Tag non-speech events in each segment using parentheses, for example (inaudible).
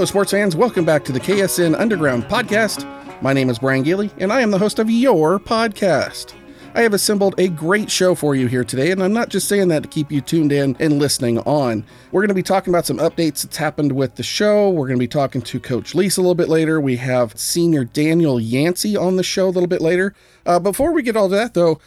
Hello, sports fans. Welcome back to the KSN Underground Podcast. My name is Brian Gailey, and I am the host of your podcast. I have assembled a great show for you here today, and I'm not just saying that to keep you tuned in and listening on. We're going to be talking about some updates that's happened with the show. We're going to be talking to Coach Lisa a little bit later. We have senior Daniel Yancey on the show a little bit later. Uh, before we get all to that, though,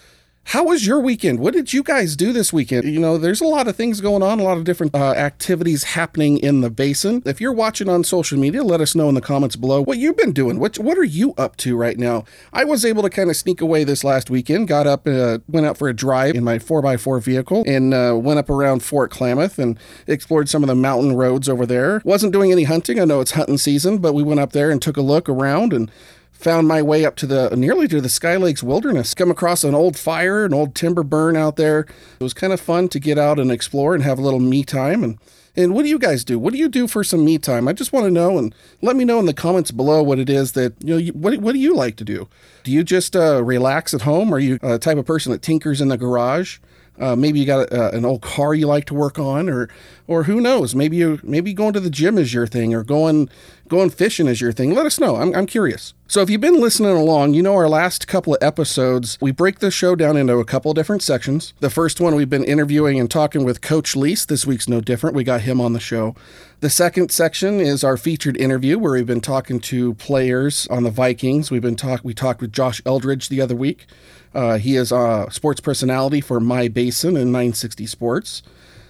how was your weekend? What did you guys do this weekend? You know, there's a lot of things going on, a lot of different uh, activities happening in the basin. If you're watching on social media, let us know in the comments below what you've been doing. What what are you up to right now? I was able to kind of sneak away this last weekend. Got up, uh, went out for a drive in my 4x4 vehicle, and uh, went up around Fort Klamath and explored some of the mountain roads over there. Wasn't doing any hunting. I know it's hunting season, but we went up there and took a look around and found my way up to the nearly to the Sky Lakes wilderness. Come across an old fire, an old timber burn out there. It was kind of fun to get out and explore and have a little me time. And and what do you guys do? What do you do for some me time? I just want to know and let me know in the comments below what it is that you know. You, what what do you like to do? Do you just uh, relax at home? Are you a type of person that tinkers in the garage? Uh, maybe you got a, uh, an old car you like to work on, or or who knows? Maybe you maybe going to the gym is your thing, or going going fishing is your thing. Let us know. I'm I'm curious. So if you've been listening along, you know our last couple of episodes, we break the show down into a couple different sections. The first one we've been interviewing and talking with Coach Lease. This week's no different. We got him on the show. The second section is our featured interview where we've been talking to players on the Vikings. We've been talk we talked with Josh Eldridge the other week. Uh, he is a sports personality for My Basin and 960 Sports.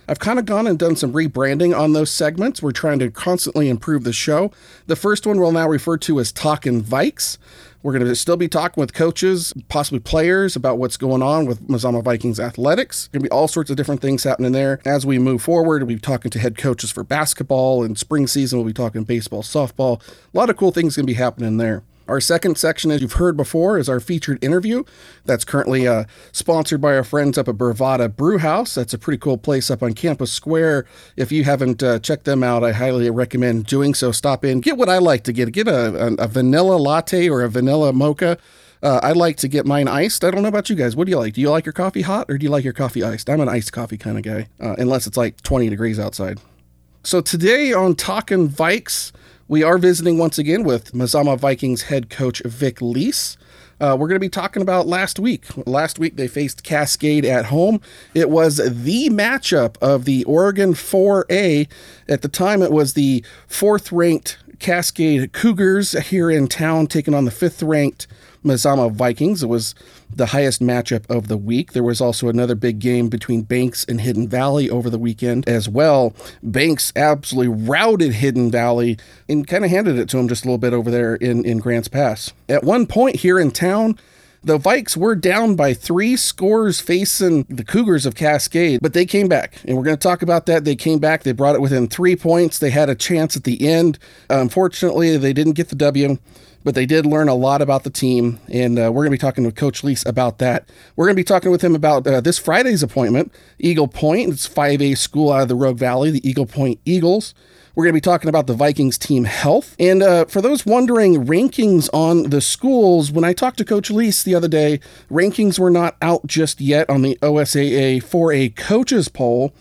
I've kind of gone and done some rebranding on those segments. We're trying to constantly improve the show. The first one we'll now refer to as Talking Vikes. We're going to still be talking with coaches, possibly players, about what's going on with Mazama Vikings athletics. Going to be all sorts of different things happening there. As we move forward, we'll be talking to head coaches for basketball and spring season. We'll be talking baseball, softball. A lot of cool things going to be happening there. Our second section, as you've heard before, is our featured interview. That's currently uh, sponsored by our friends up at Bravada Brew House. That's a pretty cool place up on Campus Square. If you haven't uh, checked them out, I highly recommend doing so. Stop in, get what I like to get. Get a, a, a vanilla latte or a vanilla mocha. Uh, I like to get mine iced. I don't know about you guys. What do you like? Do you like your coffee hot or do you like your coffee iced? I'm an iced coffee kind of guy, uh, unless it's like 20 degrees outside. So today on Talking Vikes, we are visiting once again with Mazama Vikings head coach Vic Lease. Uh, we're going to be talking about last week. Last week they faced Cascade at home. It was the matchup of the Oregon 4A. At the time, it was the fourth ranked Cascade Cougars here in town taking on the fifth ranked Mazama Vikings. It was the highest matchup of the week. There was also another big game between Banks and Hidden Valley over the weekend as well. Banks absolutely routed Hidden Valley and kind of handed it to him just a little bit over there in, in Grants Pass. At one point here in town, the Vikes were down by three scores facing the Cougars of Cascade, but they came back. And we're going to talk about that. They came back. They brought it within three points. They had a chance at the end. Unfortunately, they didn't get the W but they did learn a lot about the team, and uh, we're going to be talking with Coach Lease about that. We're going to be talking with him about uh, this Friday's appointment, Eagle Point. It's 5A school out of the Rogue Valley, the Eagle Point Eagles. We're going to be talking about the Vikings team health. And uh, for those wondering, rankings on the schools, when I talked to Coach Lease the other day, rankings were not out just yet on the OSAA 4A coaches poll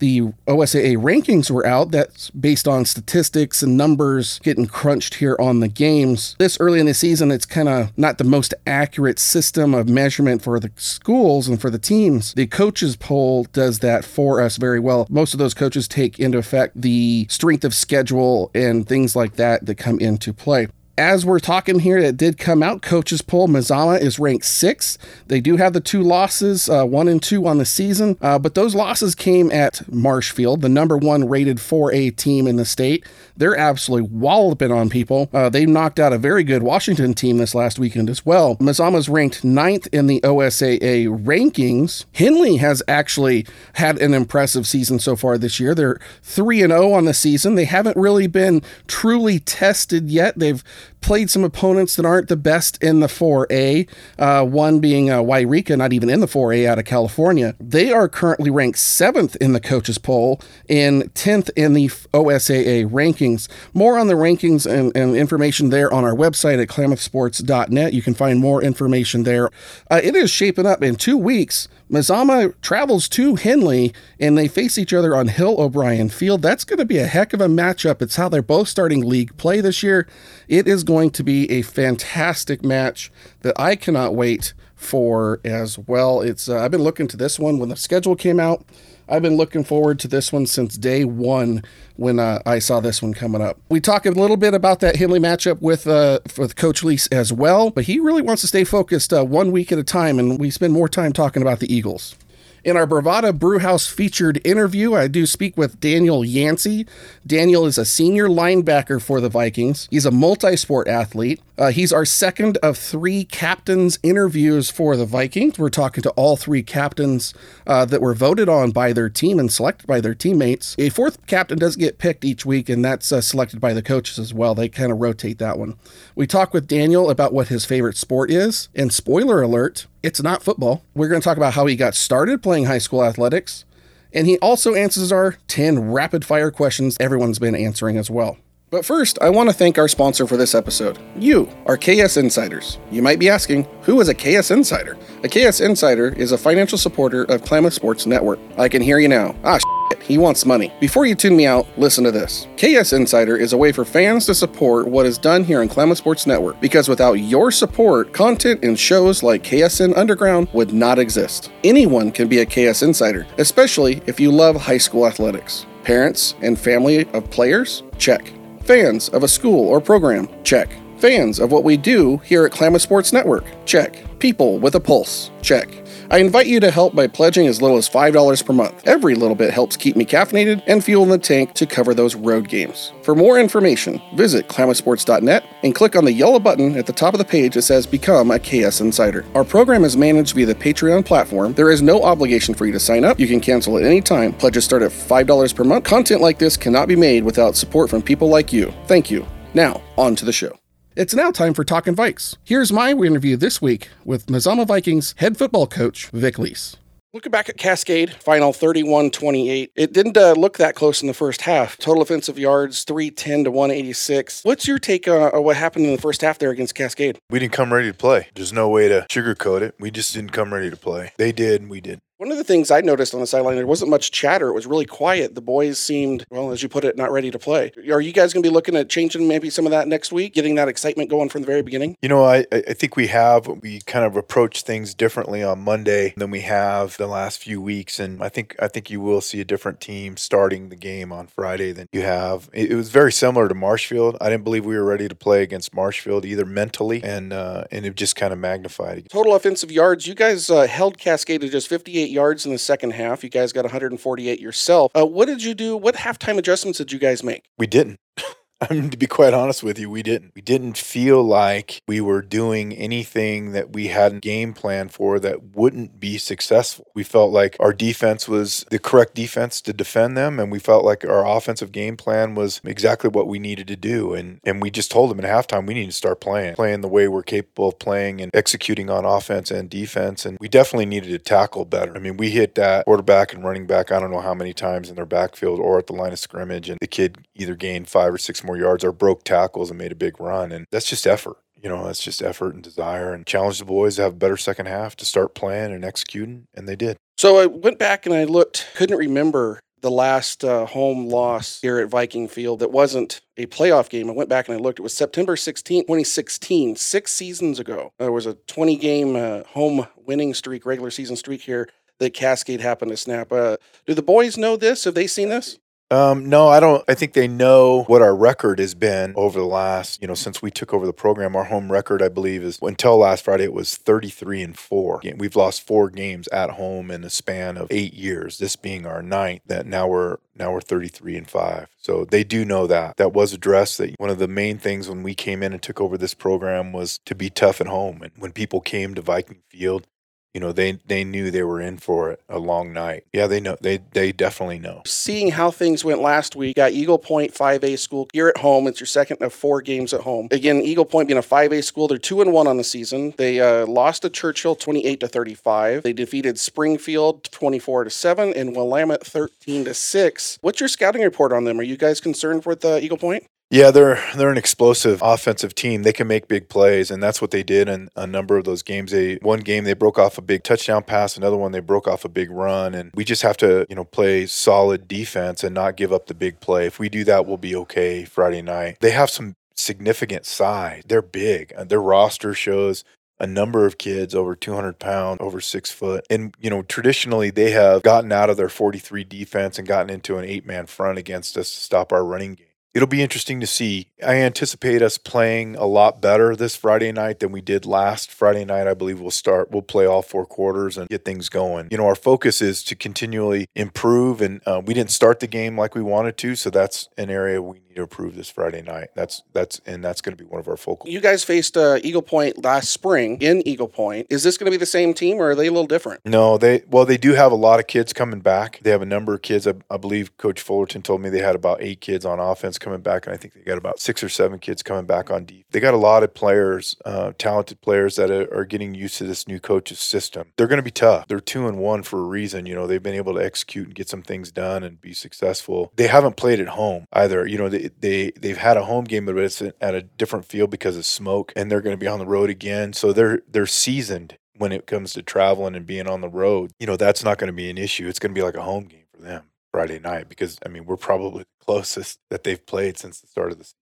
the OSAA rankings were out. That's based on statistics and numbers getting crunched here on the games. This early in the season, it's kind of not the most accurate system of measurement for the schools and for the teams. The coaches poll does that for us very well. Most of those coaches take into effect the strength of schedule and things like that that come into play as we're talking here, that did come out. Coaches poll Mazama is ranked sixth. They do have the two losses, uh, one and two on the season, uh, but those losses came at Marshfield, the number one rated 4A team in the state. They're absolutely walloping on people. Uh, they knocked out a very good Washington team this last weekend as well. Mazama's ranked ninth in the OSAA rankings. Henley has actually had an impressive season so far this year. They're 3 and 0 on the season. They haven't really been truly tested yet. They've played some opponents that aren't the best in the 4A, uh, one being uh, Yreka, not even in the 4A out of California. They are currently ranked seventh in the coaches poll and 10th in the OSAA rankings. More on the rankings and, and information there on our website at klamathsports.net. You can find more information there. Uh, it is shaping up in two weeks. Mazama travels to Henley and they face each other on Hill O'Brien Field. That's going to be a heck of a matchup. It's how they're both starting league play this year. It is going to be a fantastic match that I cannot wait for as well. It's uh, I've been looking to this one when the schedule came out. I've been looking forward to this one since day one when uh, I saw this one coming up. We talk a little bit about that Henley matchup with uh, with Coach Lease as well, but he really wants to stay focused uh, one week at a time, and we spend more time talking about the Eagles. In our Bravada Brewhouse featured interview, I do speak with Daniel Yancey. Daniel is a senior linebacker for the Vikings. He's a multi sport athlete. Uh, he's our second of three captains interviews for the Vikings. We're talking to all three captains uh, that were voted on by their team and selected by their teammates. A fourth captain does get picked each week, and that's uh, selected by the coaches as well. They kind of rotate that one. We talk with Daniel about what his favorite sport is, and spoiler alert, it's not football. We're going to talk about how he got started playing high school athletics, and he also answers our 10 rapid fire questions everyone's been answering as well. But first, I want to thank our sponsor for this episode, you, our KS Insiders. You might be asking, who is a KS Insider? A KS Insider is a financial supporter of Klamath Sports Network. I can hear you now. Ah, he wants money. Before you tune me out, listen to this. KS Insider is a way for fans to support what is done here on Klamath Sports Network because without your support, content and shows like KSN Underground would not exist. Anyone can be a KS Insider, especially if you love high school athletics. Parents and family of players? Check. Fans of a school or program? Check. Fans of what we do here at Klamath Sports Network? Check. People with a pulse? Check. I invite you to help by pledging as little as $5 per month. Every little bit helps keep me caffeinated and fuel in the tank to cover those road games. For more information, visit klamathsports.net and click on the yellow button at the top of the page that says Become a KS Insider. Our program is managed via the Patreon platform. There is no obligation for you to sign up. You can cancel at any time. Pledges start at $5 per month. Content like this cannot be made without support from people like you. Thank you. Now, on to the show. It's now time for Talking Vikes. Here's my interview this week with Mazama Vikings head football coach Vic Lease. Looking back at Cascade, final 31 28, it didn't uh, look that close in the first half. Total offensive yards 310 to 186. What's your take uh, on what happened in the first half there against Cascade? We didn't come ready to play. There's no way to sugarcoat it. We just didn't come ready to play. They did, and we did. One of the things I noticed on the sideline, there wasn't much chatter. It was really quiet. The boys seemed, well, as you put it, not ready to play. Are you guys going to be looking at changing maybe some of that next week, getting that excitement going from the very beginning? You know, I, I think we have. We kind of approach things differently on Monday than we have the last few weeks, and I think I think you will see a different team starting the game on Friday than you have. It, it was very similar to Marshfield. I didn't believe we were ready to play against Marshfield either mentally, and uh, and it just kind of magnified. Total offensive yards, you guys uh, held Cascade to just 58 yards in the second half. You guys got 148 yourself. Uh, what did you do? What halftime adjustments did you guys make? We didn't. (laughs) (laughs) I mean, to be quite honest with you, we didn't. We didn't feel like we were doing anything that we hadn't game plan for that wouldn't be successful. We felt like our defense was the correct defense to defend them, and we felt like our offensive game plan was exactly what we needed to do. And and we just told them at halftime we need to start playing, playing the way we're capable of playing and executing on offense and defense. And we definitely needed to tackle better. I mean, we hit that quarterback and running back. I don't know how many times in their backfield or at the line of scrimmage, and the kid either gained five or six more more yards or broke tackles and made a big run. And that's just effort. You know, that's just effort and desire and challenge the boys to have a better second half to start playing and executing. And they did. So I went back and I looked, couldn't remember the last uh, home loss here at Viking Field that wasn't a playoff game. I went back and I looked. It was September 16, 2016, six seasons ago. There was a 20 game uh, home winning streak, regular season streak here that Cascade happened to snap. Uh, do the boys know this? Have they seen this? Um, no, I don't. I think they know what our record has been over the last, you know, since we took over the program. Our home record, I believe, is until last Friday, it was 33 and four. We've lost four games at home in a span of eight years. This being our ninth. That now we're now we're 33 and five. So they do know that. That was addressed. That one of the main things when we came in and took over this program was to be tough at home. And when people came to Viking Field, you know they they knew they were in for a long night. Yeah, they know they they definitely know. Seeing how things went last week, got Eagle Point 5A school. You're at home. It's your second of four games at home. Again, Eagle Point being a 5A school, they're two and one on the season. They uh, lost to Churchill 28 to 35. They defeated Springfield 24 to seven and Willamette 13 to six. What's your scouting report on them? Are you guys concerned with uh, Eagle Point? Yeah, they're they're an explosive offensive team. They can make big plays, and that's what they did in a number of those games. They one game they broke off a big touchdown pass, another one they broke off a big run, and we just have to you know play solid defense and not give up the big play. If we do that, we'll be okay Friday night. They have some significant size. They're big. Uh, their roster shows a number of kids over 200 pounds, over six foot. And, you know, traditionally they have gotten out of their 43 defense and gotten into an eight man front against us to stop our running game it'll be interesting to see. I anticipate us playing a lot better this Friday night than we did last Friday night. I believe we'll start, we'll play all four quarters and get things going. You know, our focus is to continually improve, and uh, we didn't start the game like we wanted to, so that's an area we need to improve this Friday night. That's that's and that's going to be one of our focal. You guys faced uh, Eagle Point last spring in Eagle Point. Is this going to be the same team, or are they a little different? No, they well they do have a lot of kids coming back. They have a number of kids. I, I believe Coach Fullerton told me they had about eight kids on offense coming back, and I think they got about six or seven kids coming back on deep. They got a lot of players, uh, talented players that are, are getting used to this new coach's system. They're going to be tough. They're two and one for a reason. You know, they've been able to execute and get some things done and be successful. They haven't played at home either. You know, they they they've had a home game, but it's at a different field because of smoke, and they're going to be on the road again. So they're they're seasoned when it comes to traveling and being on the road. You know, that's not going to be an issue. It's going to be like a home game for them Friday night because I mean we're probably the closest (laughs) that they've played since the start of the season.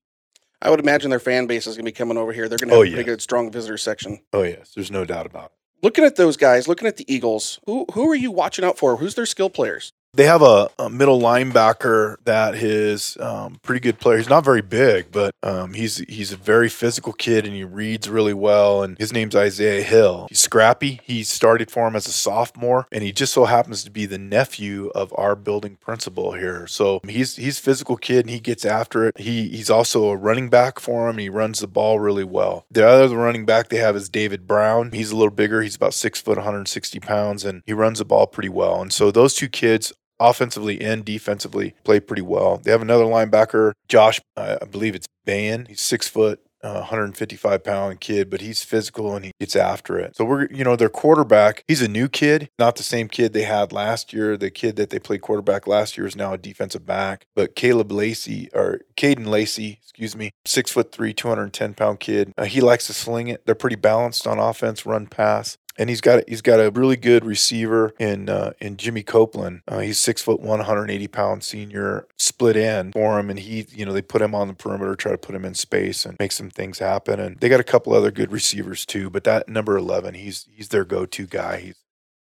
I would imagine their fan base is going to be coming over here. They're going to oh, have oh, a pretty good, strong visitor section. Oh yes, there's no doubt about it. Looking at those guys, looking at the Eagles, who who are you watching out for? Who's their skill players? They have a, a middle linebacker that is um, pretty good player. He's not very big, but um, he's he's a very physical kid and he reads really well. And his name's Isaiah Hill. He's scrappy. He started for him as a sophomore, and he just so happens to be the nephew of our building principal here. So he's he's physical kid and he gets after it. He he's also a running back for him. He runs the ball really well. The other running back they have is David Brown. He's a little bigger. He's about six foot, 160 pounds, and he runs the ball pretty well. And so those two kids offensively and defensively play pretty well. They have another linebacker, Josh, I believe it's Bayan. He's six foot, uh, 155 pound kid, but he's physical and he gets after it. So we're, you know, their quarterback, he's a new kid, not the same kid they had last year. The kid that they played quarterback last year is now a defensive back. But Caleb Lacey or Caden Lacey, excuse me, six foot three, 210 pound kid. Uh, he likes to sling it. They're pretty balanced on offense, run, pass and he's got he's got a really good receiver in uh, in Jimmy Copeland. Uh, he's six foot one, 180 pound senior, split end for him, and he you know they put him on the perimeter, try to put him in space and make some things happen. And they got a couple other good receivers too, but that number 11, he's he's their go to guy. He's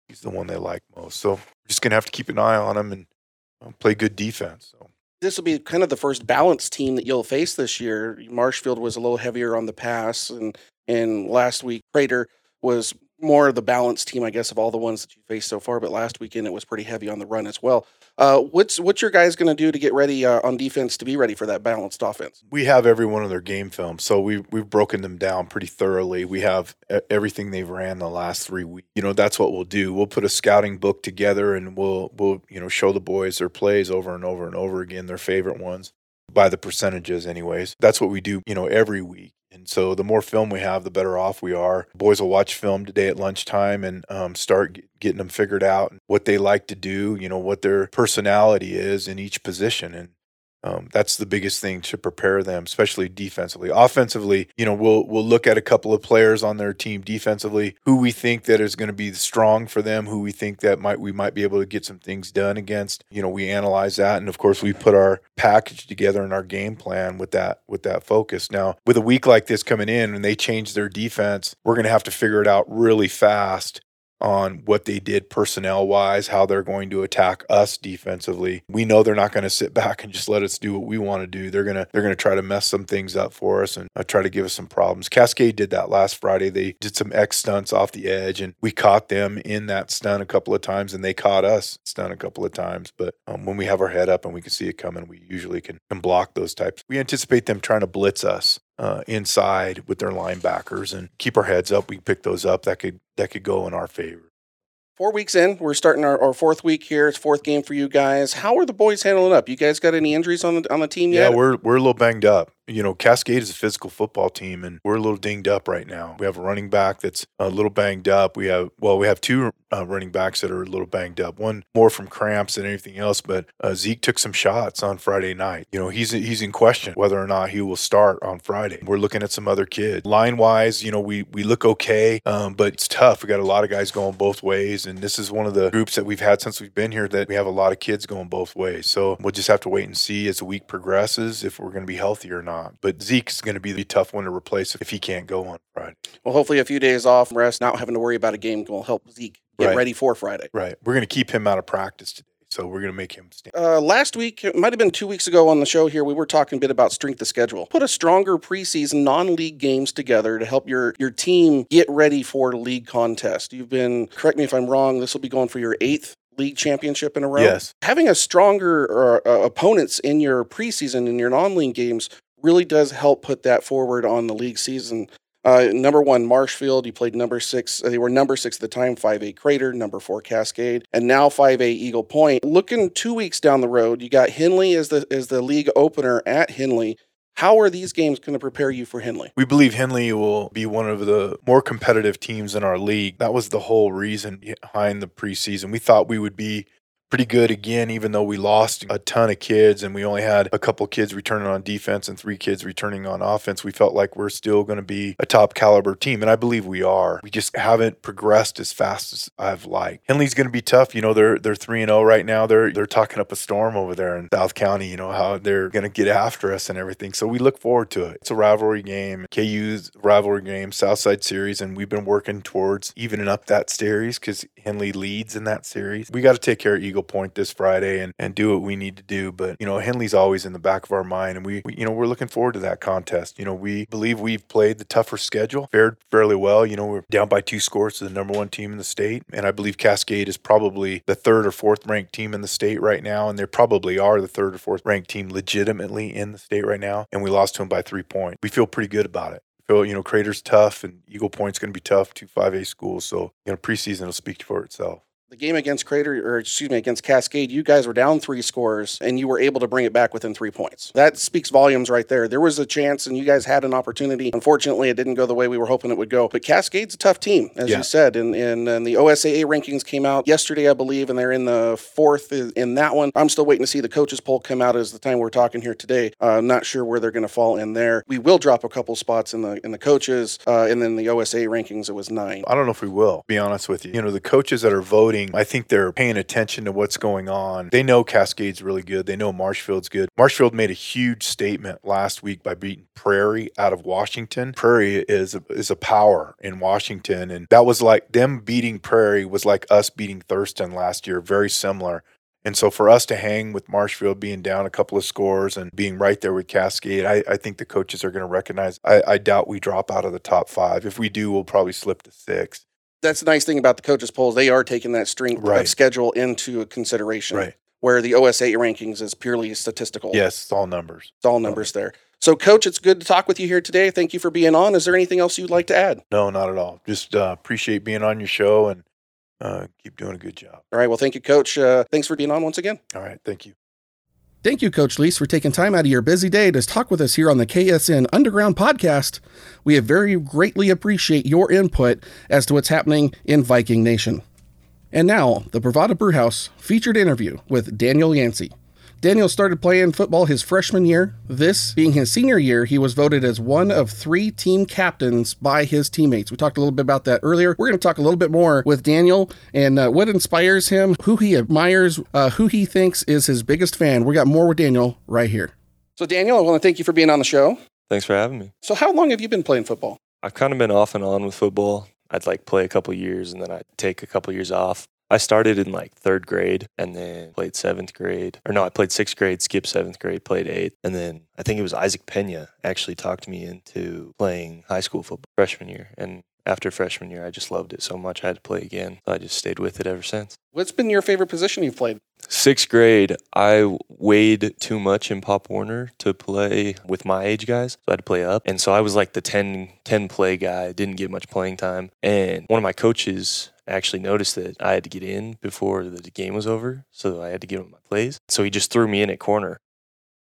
he's the one they like most. So we're just gonna have to keep an eye on him and uh, play good defense. So this will be kind of the first balanced team that you'll face this year. Marshfield was a little heavier on the pass, and and last week Crater was more of the balanced team, I guess, of all the ones that you faced so far. But last weekend it was pretty heavy on the run as well. Uh, what's what's your guys going to do to get ready uh, on defense to be ready for that balanced offense? We have every one of their game film, so we we've broken them down pretty thoroughly. We have everything they've ran the last three weeks. You know, that's what we'll do. We'll put a scouting book together, and we'll we'll you know show the boys their plays over and over and over again, their favorite ones by the percentages anyways. That's what we do, you know, every week. And so the more film we have, the better off we are. Boys will watch film today at lunchtime and um, start getting them figured out what they like to do, you know, what their personality is in each position. And um, that's the biggest thing to prepare them, especially defensively. Offensively, you know, we'll we'll look at a couple of players on their team defensively who we think that is going to be strong for them, who we think that might we might be able to get some things done against. You know, we analyze that, and of course, we put our package together and our game plan with that with that focus. Now, with a week like this coming in, and they change their defense, we're going to have to figure it out really fast on what they did personnel wise, how they're going to attack us defensively. We know they're not going to sit (laughs) back and just let us do what we want to do. They're gonna they're gonna try to mess some things up for us and uh, try to give us some problems. Cascade did that last Friday. They did some X stunts off the edge, and we caught them in that stunt a couple of times, and they caught us stunt a couple of times. But um, when we have our head up and we can see it coming, we usually can, can block those types. We anticipate them trying to blitz us uh, inside with their linebackers and keep our heads up. We pick those up. That could that could go in our favor. Four weeks in, we're starting our, our fourth week here. It's fourth game for you guys. How are the boys handling up? You guys got any injuries on the on the team yet? Yeah, we're we're a little banged up. You know, Cascade is a physical football team, and we're a little dinged up right now. We have a running back that's a little banged up. We have well, we have two uh, running backs that are a little banged up. One more from cramps than anything else, but uh, Zeke took some shots on Friday night. You know, he's he's in question whether or not he will start on Friday. We're looking at some other kids. Line wise, you know, we we look okay, um, but it's tough. We got a lot of guys going both ways, and this is one of the groups that we've had since we've been here that we have a lot of kids going both ways. So we'll just have to wait and see as the week progresses if we're going to be healthy or not. But Zeke's going to be the tough one to replace if he can't go on Friday. well, hopefully a few days off, and rest, not having to worry about a game will help Zeke get Right. ready for Friday. Right. We're going to keep him out of practice today. So we're going to make him stand. Uh, last week, it might have been two weeks ago on the show here, we were talking a bit about strength of schedule. Put a stronger preseason non-league games together to help your your team get ready for league contest. You've been, correct me if I'm wrong, this will be going for your eighth league championship in a row. Yes. Having a stronger uh, uh, opponents in your preseason in your non-league games really does help put that forward on the league season. Uh, number one, Marshfield. You played number six. uh, They were number six at the time, 5A Crater, number four, Cascade, and now 5A Eagle Point. Looking two weeks down the road, you got Henley as the as the league opener at Henley. How are these games going to prepare you for Henley? We believe Henley will be one of the more competitive teams in our league. That was the whole reason behind the preseason. We thought we would be pretty good again, even though we lost a ton of kids and we only had a couple kids returning on defense and three kids returning on offense. We felt like we're still going to be a top caliber team, and I believe we are. We just haven't progressed as fast as I've liked. Henley's going to be tough. You know, they're they're three and zero right now. They're they're talking up a storm over there in South County. You know how they're going to get after us and everything. So we look forward to it. It's a rivalry game. KU's rivalry game, Southside series, and we've been working towards evening up that series because Henley leads in that series. We got to take care of Eagle Point this Friday and, and do what we need to do. But, you know, Henley's always in the back of our mind. And we, we, you know, we're looking forward to that contest. You know, we believe we've played the tougher schedule, fared fairly well. You know, we're down by two scores to the number one team in the state. And I believe Cascade is probably the third or fourth ranked team in the state right now. And they probably are the third or fourth ranked team legitimately in the state right now. And we lost to them by three points. We feel pretty good about it. Feel, you know, Crater's tough and Eagle Point's going to be tough, two 5A schools. So, you know, preseason will speak for itself. The game against Crater, or excuse me, against Cascade, you guys were down three scores and you were able to bring it back within three points. That speaks volumes right there. There was a chance and you guys had an opportunity. Unfortunately, it didn't go the way we were hoping it would go. But Cascade's a tough team, as Yeah. you said. And, and, and the OSAA rankings came out yesterday, I believe, and they're in the fourth in that one. I'm still waiting to see the coaches poll come out as the time we're talking here today. Uh, I'm not sure where they're going to fall in there. We will drop a couple spots in the in the coaches, uh, and then the OSA rankings, it was nine. I don't know if we will, be honest with you. You know, the coaches that are voting, I think they're paying attention to what's going on. They know Cascade's really good. They know Marshfield's good. Marshfield made a huge statement last week by beating Prairie out of Washington. Prairie is a, is a power in Washington, and that was like them beating Prairie was like us beating Thurston last year, very similar. And so for us to hang with Marshfield being down a couple of scores and being right there with Cascade, I, I think the coaches are going to recognize. I, I doubt we drop out of the top five. If we do, we'll probably slip to six. That's the nice thing about the coaches polls. They are taking that strength of Right. schedule into consideration. Right. Where the OSA rankings is purely statistical. Yes, it's all numbers. It's all numbers there. So, Coach, it's good to talk with you here today. Thank you for being on. Is there anything else you'd like to add? No, not at all. Just uh, appreciate being on your show and uh, keep doing a good job. All right. Well, thank you, Coach. Uh, thanks for being on once again. All right. Thank you. Thank you, Coach Lease, for taking time out of your busy day to talk with us here on the KSN Underground Podcast. We have very greatly appreciate your input as to what's happening in Viking Nation. And now, the Bravada Brewhouse featured interview with Daniel Yancey. Daniel started playing football his freshman year. This being his senior year, he was voted as one of three team captains by his teammates. We talked a little bit about that earlier. We're going to talk a little bit more with Daniel and uh, what inspires him, who he admires, uh, who he thinks is his biggest fan. We got more with Daniel right here. So, Daniel, I want to thank you for being on the show. Thanks for having me. So, how long have you been playing football? I've kind of been off and on with football. I'd like play a couple years and then I'd take a couple years off. I started in like third grade and then played seventh grade. Or no, I played sixth grade, skipped seventh grade, played eighth. And then I think it was Isaac Pena actually talked me into playing high school football freshman year. And after freshman year, I just loved it so much I had to play again. So I just stayed with it ever since. What's been your favorite position you've played? Sixth grade, I weighed too much in Pop Warner to play with my age guys. So I had to play up. And so I was like the 10, 10 play guy, didn't get much playing time. And one of my coaches Actually noticed that I had to get in before the game was over, so I had to give him my plays. So he just threw me in at corner,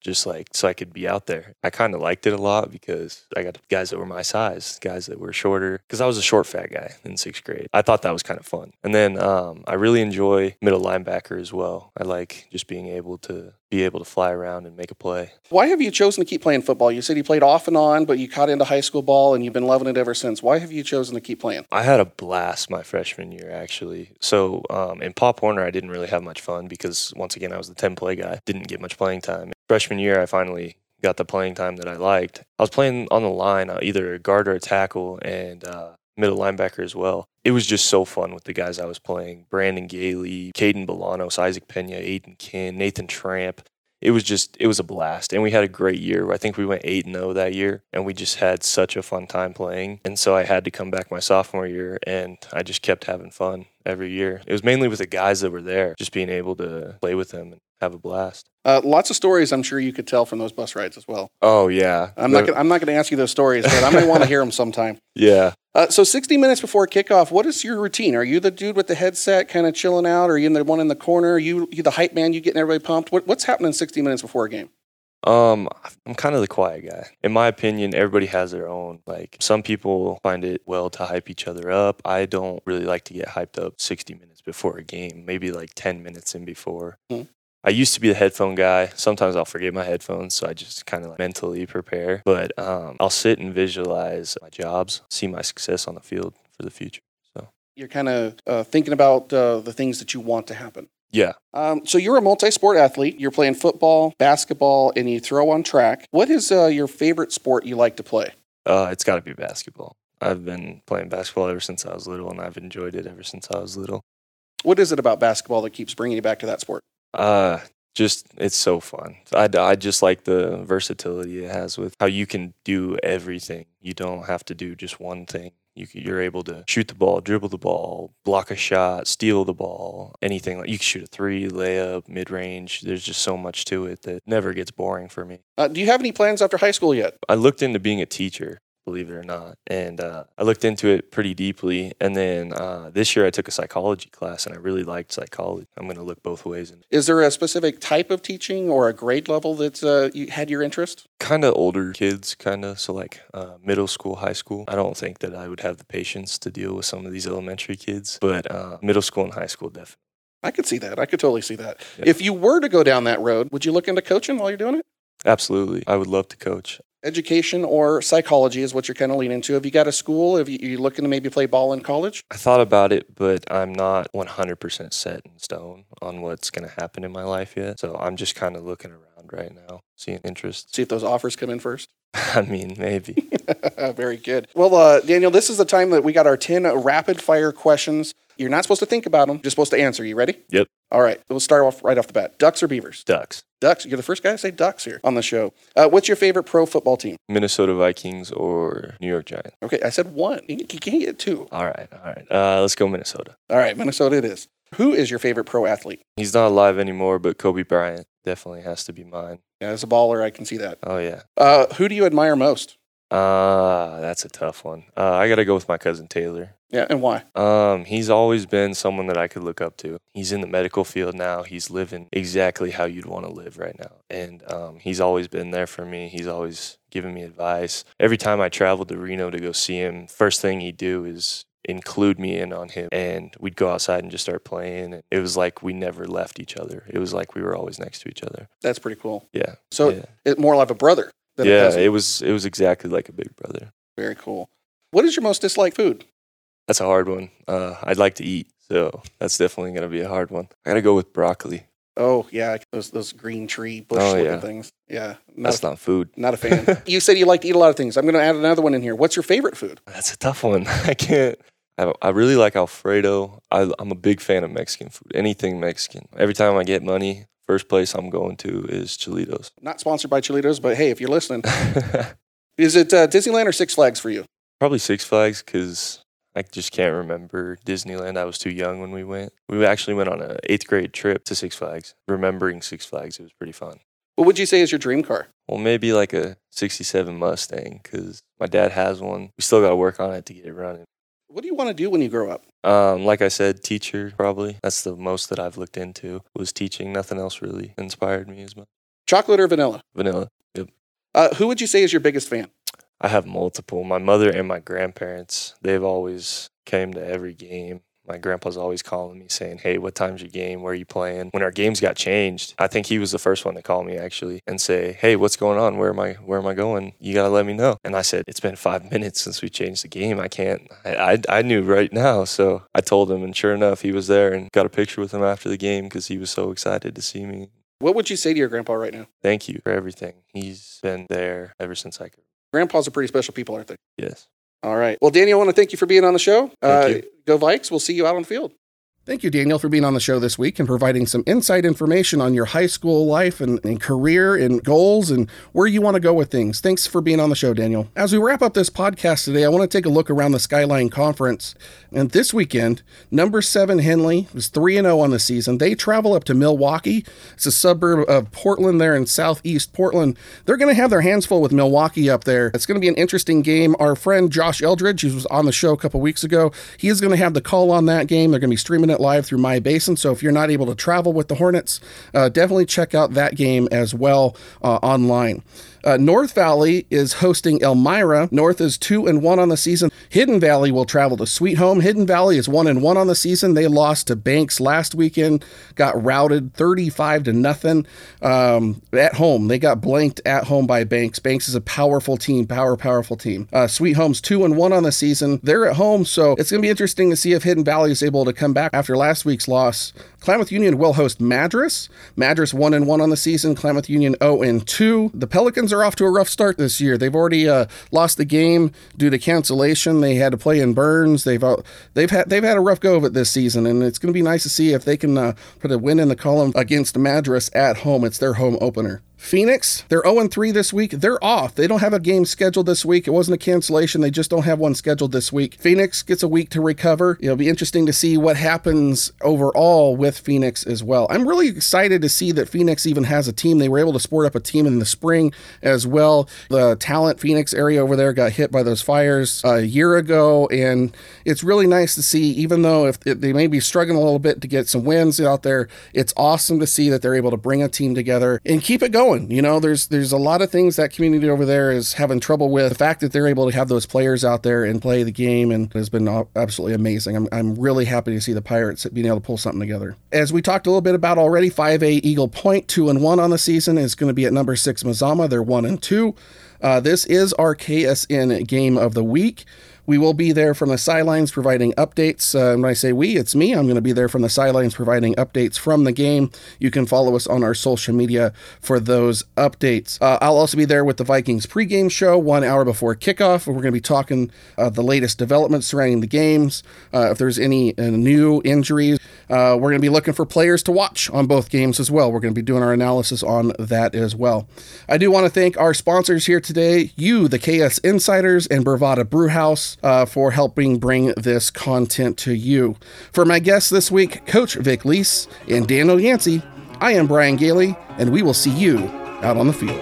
just like so I could be out there. I kind of liked it a lot because I got guys that were my size, guys that were shorter, because I was a short, fat guy in sixth grade. I thought that was kind of fun. And then um, I really enjoy middle linebacker as well. I like just being able to be able to fly around and make a play. Why have you chosen to keep playing football? You said you played off and on, but you caught into high school ball and you've been loving it ever since. Why have you chosen to keep playing? I had a blast my freshman year, actually. So um, in Pop Warner, I didn't really have much fun because, once again, I was the 10 play guy, didn't get much playing time. Freshman year, I finally got the playing time that I liked. I was playing on the line, uh, either a guard or a tackle, and uh, middle linebacker as well. It was just so fun with the guys I was playing. Brandon Gailey, Caden Bolanos, Isaac Pena, Aiden Kin, Nathan Tramp. It was just it was a blast. And we had a great year. I think we went 8 and 0 that year and we just had such a fun time playing. And so i had to come back my sophomore year and i just kept having fun every year. It was mainly with the guys that were there just being able to play with them. and have a blast Uh, lots of stories I'm sure you could tell from those bus rides as well. oh yeah I'm not gonna, I'm not going to ask you those stories, but I might want to hear them sometime. (laughs) yeah Uh, so 60 minutes before kickoff, what is your routine? Are you the dude with the headset kind of chilling out? Are you the one in the corner? Are you, you the hype man? You getting everybody pumped? What, what's happening 60 minutes before a game? Um, I'm kind of the quiet guy. In my opinion, everybody has their own. Like some people find it well to hype each other up. I don't really like to get hyped up 60 minutes before a game. Maybe like 10 minutes in before. Hmm. I used to be the headphone guy. Sometimes I'll forget my headphones, so I just kind of like mentally prepare. But um, I'll sit and visualize my jobs, see my success on the field for the future. So You're kind of uh, thinking about uh, the things that you want to happen. yeah, Um, so you're a multi-sport athlete. You're playing football, basketball, and you throw on track. What is uh, your favorite sport you like to play? uh, it's got to be basketball. I've been playing basketball ever since I was little, and I've enjoyed it ever since I was little. What is it about basketball that keeps bringing you back to that sport? Uh, just it's so fun. I, I just like the versatility it has with how you can do everything. You don't have to do just one thing. You can, you're able to shoot the ball, dribble the ball, block a shot, steal the ball, anything. Like you can shoot a three, layup, mid range. There's just so much to it that never gets boring for me. Uh, do you have any plans after high school yet? I looked into being a teacher, believe it or not, and uh, I looked into it pretty deeply. And then uh, this year I took a psychology class, and I really liked psychology. I'm going to look both ways and Is there a specific type of teaching or a grade level that uh, you had your interest? kind of older kids, kind of so like uh, middle school, high school. I don't think that I would have the patience to deal with some of these elementary kids, but uh, middle school and high school definitely. I could see that. I could totally see that. Yeah. If you were to go down that road, would you look into coaching while you're doing it? Absolutely, I would love to coach. Education or psychology is what you're kind of leaning to. Have you got a school? Have you, you looking to maybe play ball in college? I thought about it, but I'm not 100% set in stone on what's going to happen in my life yet. So I'm just kind of looking around right now, seeing interest. See if those offers come in first. (laughs) I mean, maybe. (laughs) Very good. Well, uh, Daniel, this is the time that we got our 10 rapid fire questions. You're not supposed to think about them, just supposed to answer. You ready? Yep. All right. We'll start off right off the bat. Ducks or beavers? Ducks, Ducks. You're the first guy to say ducks here on the show. Uh, what's your favorite pro football team? Minnesota Vikings, or New York Giants. Okay, I said one. You can't get two. All right, all right. Uh, let's go Minnesota. All right, Minnesota it is. Who is your favorite pro athlete? He's not alive anymore, but Kobe Bryant definitely has to be mine. Yeah, as a baller, I can see that. Oh yeah. Uh, who do you admire most? Uh, that's a tough one. Uh, I gotta go with my cousin Taylor. Yeah, and why? Um, he's always been someone that I could look up to. He's in the medical field now. He's living exactly how you'd want to live right now. And um, he's always been there for me. He's always given me advice. Every time I traveled to Reno to go see him, first thing he'd do is include me in on him and we'd go outside and just start playing and it was like we never left each other it was like we were always next to each other That's pretty cool. yeah So yeah, it's more like a brother than a yeah cousin. it was it was exactly like a big brother Very cool. What is your most disliked food? That's a hard one. Uh, I'd like to eat, so that's definitely going to be a hard one. I got to go with broccoli. Oh yeah, those those green tree bush Oh, looking yeah. things. Yeah, not That's a, not food. not a fan. (laughs) you said you like to eat a lot of things. I'm going to add another one in here. What's your favorite food? That's a tough one. (laughs) I can't. I, I really like Alfredo. I, I'm a big fan of Mexican food. Anything Mexican. Every time I get money, first place I'm going to is Cholitos. Not sponsored by Cholitos, but hey, if you're listening, (laughs) is it uh, Disneyland or Six Flags for you? Probably Six Flags because I just can't remember Disneyland. I was too young when we went. We actually went on an eighth grade trip to Six Flags. Remembering Six Flags, it was pretty fun. What would you say is your dream car? Well, maybe like a 67 Mustang because my dad has one. We still got to work on it to get it running. What do you want to do when you grow up? Um, like I said, teacher probably. That's the most that I've looked into was teaching. Nothing else really inspired me as much. Chocolate or vanilla? Vanilla. Uh, who would you say is your biggest fan? I have multiple. My mother and my grandparents, they've always came to every game. My grandpa's always calling me saying, Hey, what time's your game? Where are you playing? When our games got changed, I think he was the first one to call me actually and say, Hey, what's going on? Where am I where am I going? You gotta let me know. And I said, It's been five (laughs) minutes since we changed the game. I can't I, I, I knew right now. So I told him and sure enough he was there and got a picture with him after the game because he was so excited to see me. What would you say to your grandpa right now? Thank you for everything. He's been there ever since I could. Grandpas are pretty special people, aren't they? Yes. All right. Well, Daniel, I want to thank you for being on the show. Uh. Go Vikes. We'll see you out on the field. Thank you, Daniel, for being on the show this week and providing some inside information on your high school life and, and career and goals and where you want to go with things. Thanks for being on the show, Daniel. As we wrap up this podcast today, I want to take a look around the Skyline Conference. And this weekend, number seven Henley was 3 0 on the season. They travel up to Milwaukie. It's a suburb of Portland there in southeast Portland. They're going to have their hands full with Milwaukie up there. It's going to be an interesting game. Our friend Josh Eldridge, who was on the show a couple weeks ago, he is going to have the call on that game. They're going to be streaming it live through My Basin. So if you're not able to travel with the Hornets, uh, definitely check out that game as well uh, online. Uh, North Valley is hosting Elmira. North is two and one on the season. Hidden Valley will travel to Sweet Home. Hidden Valley is one and one on the season. They lost to Banks last weekend, got routed 35 to nothing um, at home. They got blanked at home by Banks. Banks is a powerful team, power, powerful team. Uh, Sweet Home's two and one on the season. They're at home, so it's going to be interesting to see if Hidden Valley is able to come back after last week's loss. Klamath Union will host Madras. Madras one and one on the season. Klamath Union 0 and two. The Pelicans are off to a rough start this year. They've already uh, lost the game due to cancellation. They had to play in Burns. They've uh, they've had they've had a rough go of it this season, and it's going to be nice to see if they can uh, put a win in the column against Madras at home. It's their home opener. Phoenix, they're 0 3 this week. They're off. They don't have a game scheduled this week. It wasn't a cancellation. They just don't have one scheduled this week. Phoenix gets a week to recover. It'll be interesting to see what happens overall with Phoenix as well. I'm really excited to see that Phoenix even has a team. They were able to sport up a team in the spring as well. The talent Phoenix area over there got hit by those fires a year ago, and it's really nice to see, even though if they may be struggling a little bit to get some wins out there, it's awesome to see that they're able to bring a team together and keep it going. You know, there's there's a lot of things that community over there is having trouble with. The fact that they're able to have those players out there and play the game and has been absolutely amazing. I'm, I'm really happy to see the Pirates being able to pull something together. As we talked a little bit about already, 5A Eagle Point, 2 and 1 on the season is going to be at number 6 Mazama. They're 1 and 2. Uh, this is our KSN game of the week. We will be there from the sidelines providing updates. Uh, when I say we, it's me. I'm going to be there from the sidelines providing updates from the game. You can follow us on our social media for those updates. Uh, I'll also be there with the Vikings pregame show one hour before kickoff. We're going to be talking uh, the latest developments surrounding the games. Uh, if there's any uh, new injuries, uh, we're going to be looking for players to watch on both games as well. We're going to be doing our analysis on that as well. I do want to thank our sponsors here today, you, the KS Insiders, and Bravada Brewhouse uh, for helping bring this content to you. For my guests this week, Coach Vic Lease and Daniel Yancey, I am Brian Gailey, and we will see you out on the field.